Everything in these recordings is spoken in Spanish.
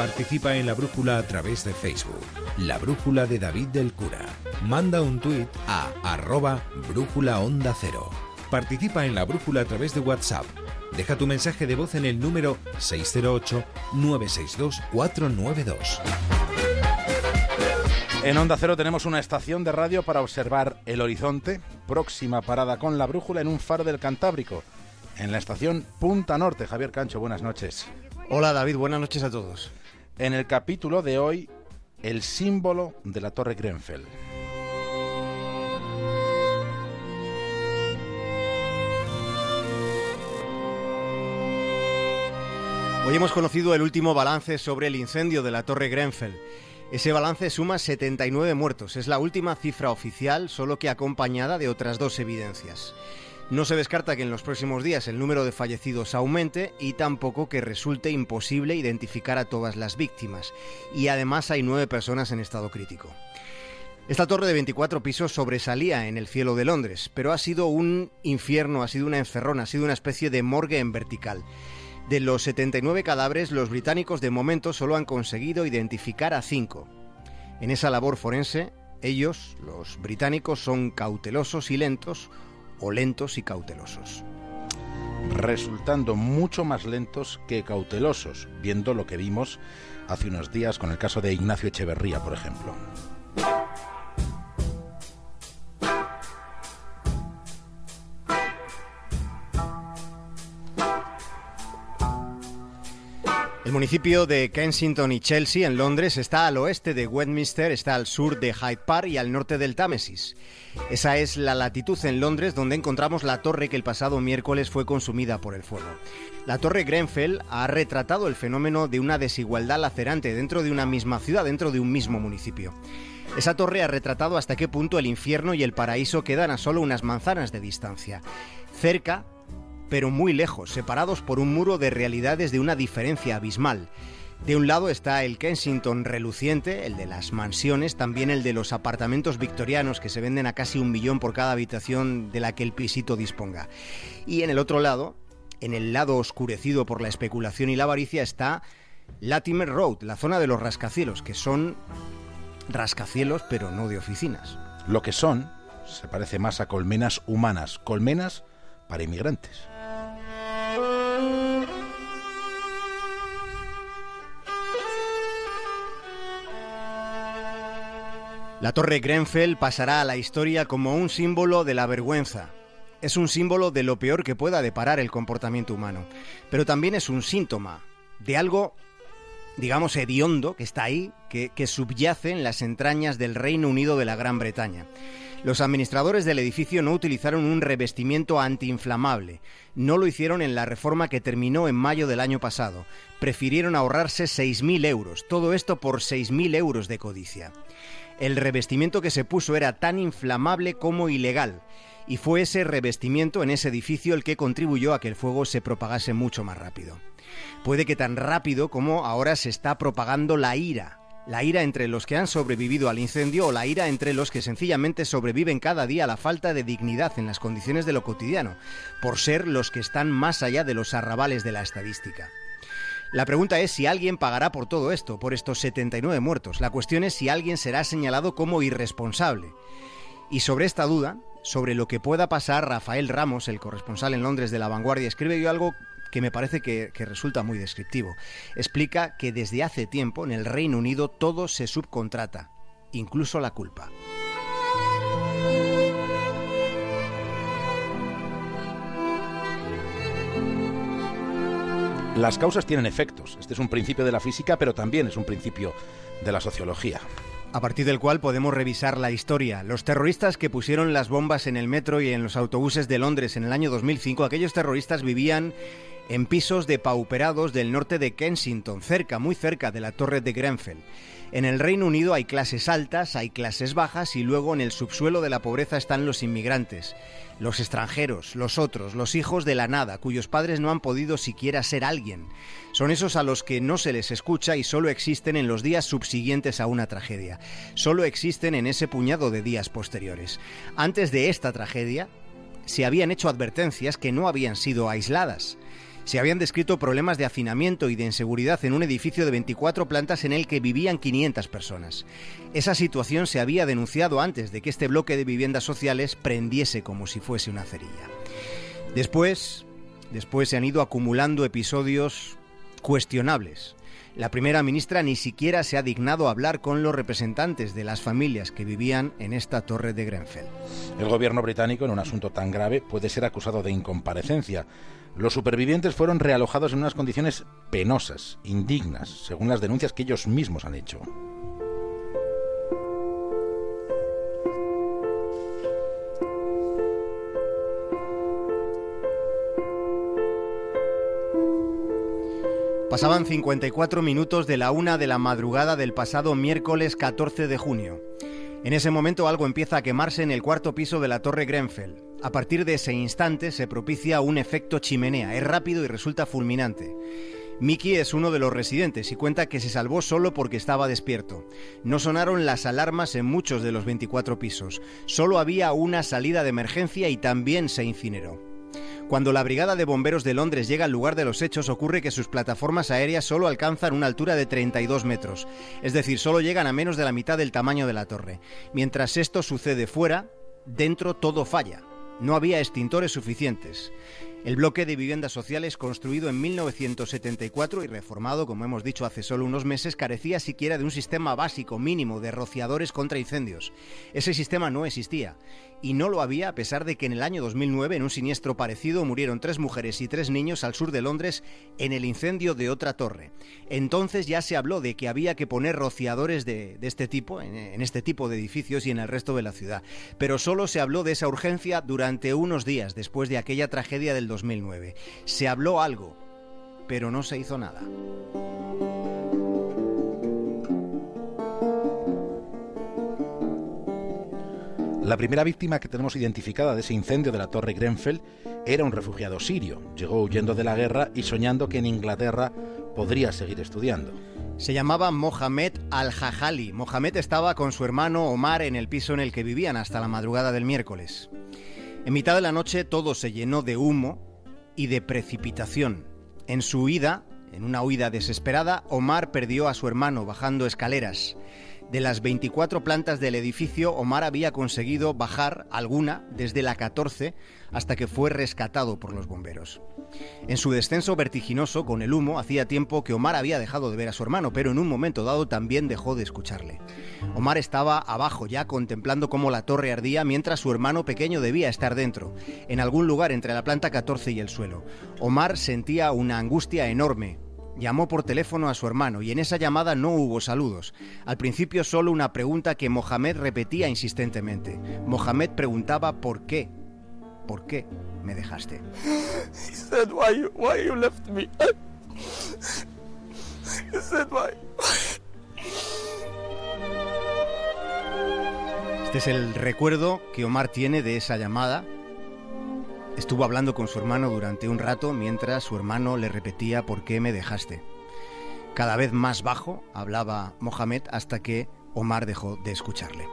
Participa en la brújula a través de Facebook. La brújula de David del Cura. Manda un tuit a arroba brújula onda cero. Participa en la brújula a través de WhatsApp. Deja tu mensaje de voz en el número 608-962-492. En Onda Cero tenemos una estación de radio para observar el horizonte. Próxima parada con la brújula en un faro del Cantábrico. En la estación Punta Norte. Javier Cancho, buenas noches. Hola David, buenas noches a todos. En el capítulo de hoy, el símbolo de la Torre Grenfell. Hoy hemos conocido el último balance sobre el incendio de la Torre Grenfell. Ese balance suma 79 muertos. Es la última cifra oficial, solo que acompañada de otras dos evidencias. No se descarta que en los próximos días el número de fallecidos aumente y tampoco que resulte imposible identificar a todas las víctimas. Y además hay nueve personas en estado crítico. Esta torre de 24 pisos sobresalía en el cielo de Londres, pero ha sido un infierno, ha sido una encerrona, ha sido una especie de morgue en vertical. De los 79 cadáveres, los británicos de momento solo han conseguido identificar a 5. En esa labor forense, ellos, los británicos, son cautelosos y lentos, o lentos y cautelosos. Resultando mucho más lentos que cautelosos, viendo lo que vimos hace unos días con el caso de Ignacio Echeverría, por ejemplo. El municipio de Kensington y Chelsea, en Londres, está al oeste de Westminster, está al sur de Hyde Park y al norte del Támesis. Esa es la latitud en Londres donde encontramos la torre que el pasado miércoles fue consumida por el fuego. La torre Grenfell ha retratado el fenómeno de una desigualdad lacerante dentro de una misma ciudad, dentro de un mismo municipio. Esa torre ha retratado hasta qué punto el infierno y el paraíso quedan a solo unas manzanas de distancia. Cerca, pero muy lejos, separados por un muro de realidades de una diferencia abismal. De un lado está el Kensington reluciente, el de las mansiones, también el de los apartamentos victorianos que se venden a casi un millón por cada habitación de la que el pisito disponga. Y en el otro lado, en el lado oscurecido por la especulación y la avaricia, está Latimer Road, la zona de los rascacielos, que son rascacielos pero no de oficinas. Lo que son se parece más a colmenas humanas, colmenas para inmigrantes. La torre Grenfell pasará a la historia como un símbolo de la vergüenza. Es un símbolo de lo peor que pueda deparar el comportamiento humano, pero también es un síntoma de algo, digamos, hediondo que está ahí, que, subyace en las entrañas del Reino Unido de la Gran Bretaña. Los administradores del edificio no utilizaron un revestimiento antiinflamable. No lo hicieron en la reforma que terminó en mayo del año pasado. Prefirieron ahorrarse 6.000 euros. Todo esto por 6.000 euros de codicia. El revestimiento que se puso era tan inflamable como ilegal. Y fue ese revestimiento en ese edificio el que contribuyó a que el fuego se propagase mucho más rápido. Puede que tan rápido como ahora se está propagando la ira, la ira entre los que han sobrevivido al incendio o la ira entre los que sencillamente sobreviven cada día a la falta de dignidad en las condiciones de lo cotidiano, por ser los que están más allá de los arrabales de la estadística. La pregunta es si alguien pagará por todo esto, por estos 79 muertos. La cuestión es si alguien será señalado como irresponsable. Y sobre esta duda, sobre lo que pueda pasar, Rafael Ramos, el corresponsal en Londres de La Vanguardia, escribe yo algo que me parece que, que, resulta muy descriptivo. Explica que desde hace tiempo en el Reino Unido todo se subcontrata, incluso la culpa. Las causas tienen efectos. Este es un principio de la física, pero también es un principio de la sociología a partir del cual podemos revisar la historia. Los terroristas que pusieron las bombas en el metro y en los autobuses de Londres en el año 2005, aquellos terroristas vivían en pisos depauperados del norte de Kensington, cerca, muy cerca de la torre de Grenfell. En el Reino Unido hay clases altas, hay clases bajas y luego en el subsuelo de la pobreza están los inmigrantes, los extranjeros, los otros, los hijos de la nada, cuyos padres no han podido siquiera ser alguien. Son esos a los que no se les escucha y solo existen en los días subsiguientes a una tragedia. Solo existen en ese puñado de días posteriores. Antes de esta tragedia, se habían hecho advertencias que no habían sido aisladas Se habían descrito problemas de hacinamiento y de inseguridad en un edificio de 24 plantas en el que vivían 500 personas. Esa situación se había denunciado antes de que este bloque de viviendas sociales prendiese como si fuese una cerilla. Después, después se han ido acumulando episodios cuestionables. La primera ministra ni siquiera se ha dignado hablar con los representantes de las familias que vivían en esta torre de Grenfell. El gobierno británico, en un asunto tan grave, puede ser acusado de incomparecencia. Los supervivientes fueron realojados en unas condiciones penosas, indignas, según las denuncias que ellos mismos han hecho. Pasaban 54 minutos de la una de la madrugada del pasado miércoles 14 de junio. En ese momento algo empieza a quemarse en el cuarto piso de la torre Grenfell. A partir de ese instante se propicia un efecto chimenea. Es rápido y resulta fulminante. Mickey es uno de los residentes y cuenta que se salvó solo porque estaba despierto. No sonaron las alarmas en muchos de los 24 pisos. Solo había una salida de emergencia y también se incineró. Cuando la Brigada de Bomberos de Londres llega al lugar de los hechos, ocurre que sus plataformas aéreas solo alcanzan una altura de 32 metros, es decir, solo llegan a menos de la mitad del tamaño de la torre. Mientras esto sucede fuera, dentro todo falla. No había extintores suficientes. El bloque de viviendas sociales, construido en 1974 y reformado, como hemos dicho, hace solo unos meses, carecía siquiera de un sistema básico mínimo de rociadores contra incendios. Ese sistema no existía. Y no lo había a pesar de que en el año 2009, en un siniestro parecido, murieron tres mujeres y tres niños al sur de Londres en el incendio de otra torre. Entonces ya se habló de que había que poner rociadores de, este tipo, en, en este tipo de edificios y en el resto de la ciudad. Pero solo se habló de esa urgencia durante unos días después de aquella tragedia del 2009. Se habló algo, pero no se hizo nada. La primera víctima que tenemos identificada de ese incendio de la Torre Grenfell era un refugiado sirio. Llegó huyendo de la guerra y soñando que en Inglaterra podría seguir estudiando. Se llamaba Mohamed al-Jajali. Mohamed estaba con su hermano Omar en el piso en el que vivían hasta la madrugada del miércoles. En mitad de la noche todo se llenó de humo y de precipitación. En su huida, en una huida desesperada, Omar perdió a su hermano bajando escaleras. De las 24 plantas del edificio, Omar había conseguido bajar alguna desde la 14 hasta que fue rescatado por los bomberos. En su descenso vertiginoso con el humo, hacía tiempo que Omar había dejado de ver a su hermano, pero en un momento dado también dejó de escucharle. Omar estaba abajo ya contemplando cómo la torre ardía mientras su hermano pequeño debía estar dentro, en algún lugar entre la planta 14 y el suelo. Omar sentía una angustia enorme, Llamó por teléfono a su hermano y en esa llamada no hubo saludos. Al principio solo una pregunta que Mohamed repetía insistentemente. Mohamed preguntaba por qué. ¿Por qué me dejaste? He said, why you, why you left me? He said, why? Este es el recuerdo que Omar tiene de esa llamada Estuvo hablando con su hermano durante un rato mientras su hermano le repetía por qué me dejaste. Cada vez más bajo hablaba Mohamed hasta que Omar dejó de escucharle.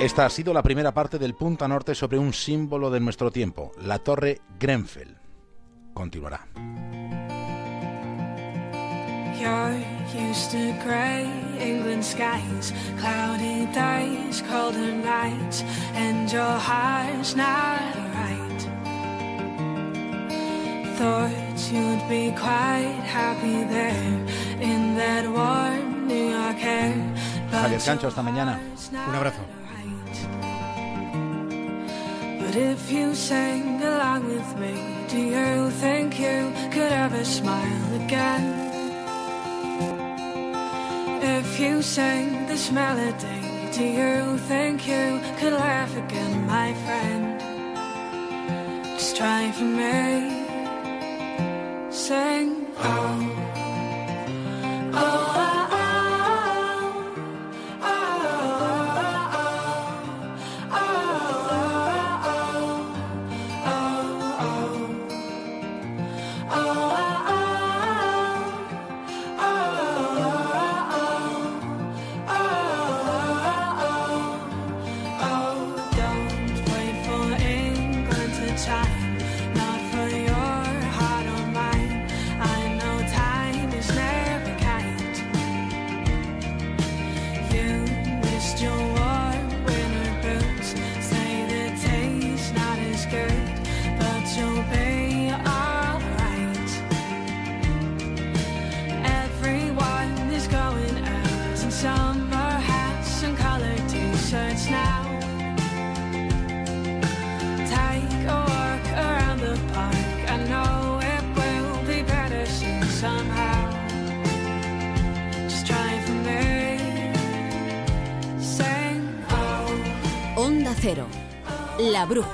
Esta ha sido la primera parte del Punta Norte sobre un símbolo de nuestro tiempo, la Torre Grenfell. Continuará. You're used to grey England skies, cloudy days, colder nights, and your heart's not right. Thought you'd be quite happy there in that warm New York air. Javier Cancho, hasta mañana. Un abrazo. But if you sang along with me, do you think you could ever smile again? If you sang this melody, do you think you could laugh again, my friend? Just try for me. Sing, oh, oh. oh. La brújula.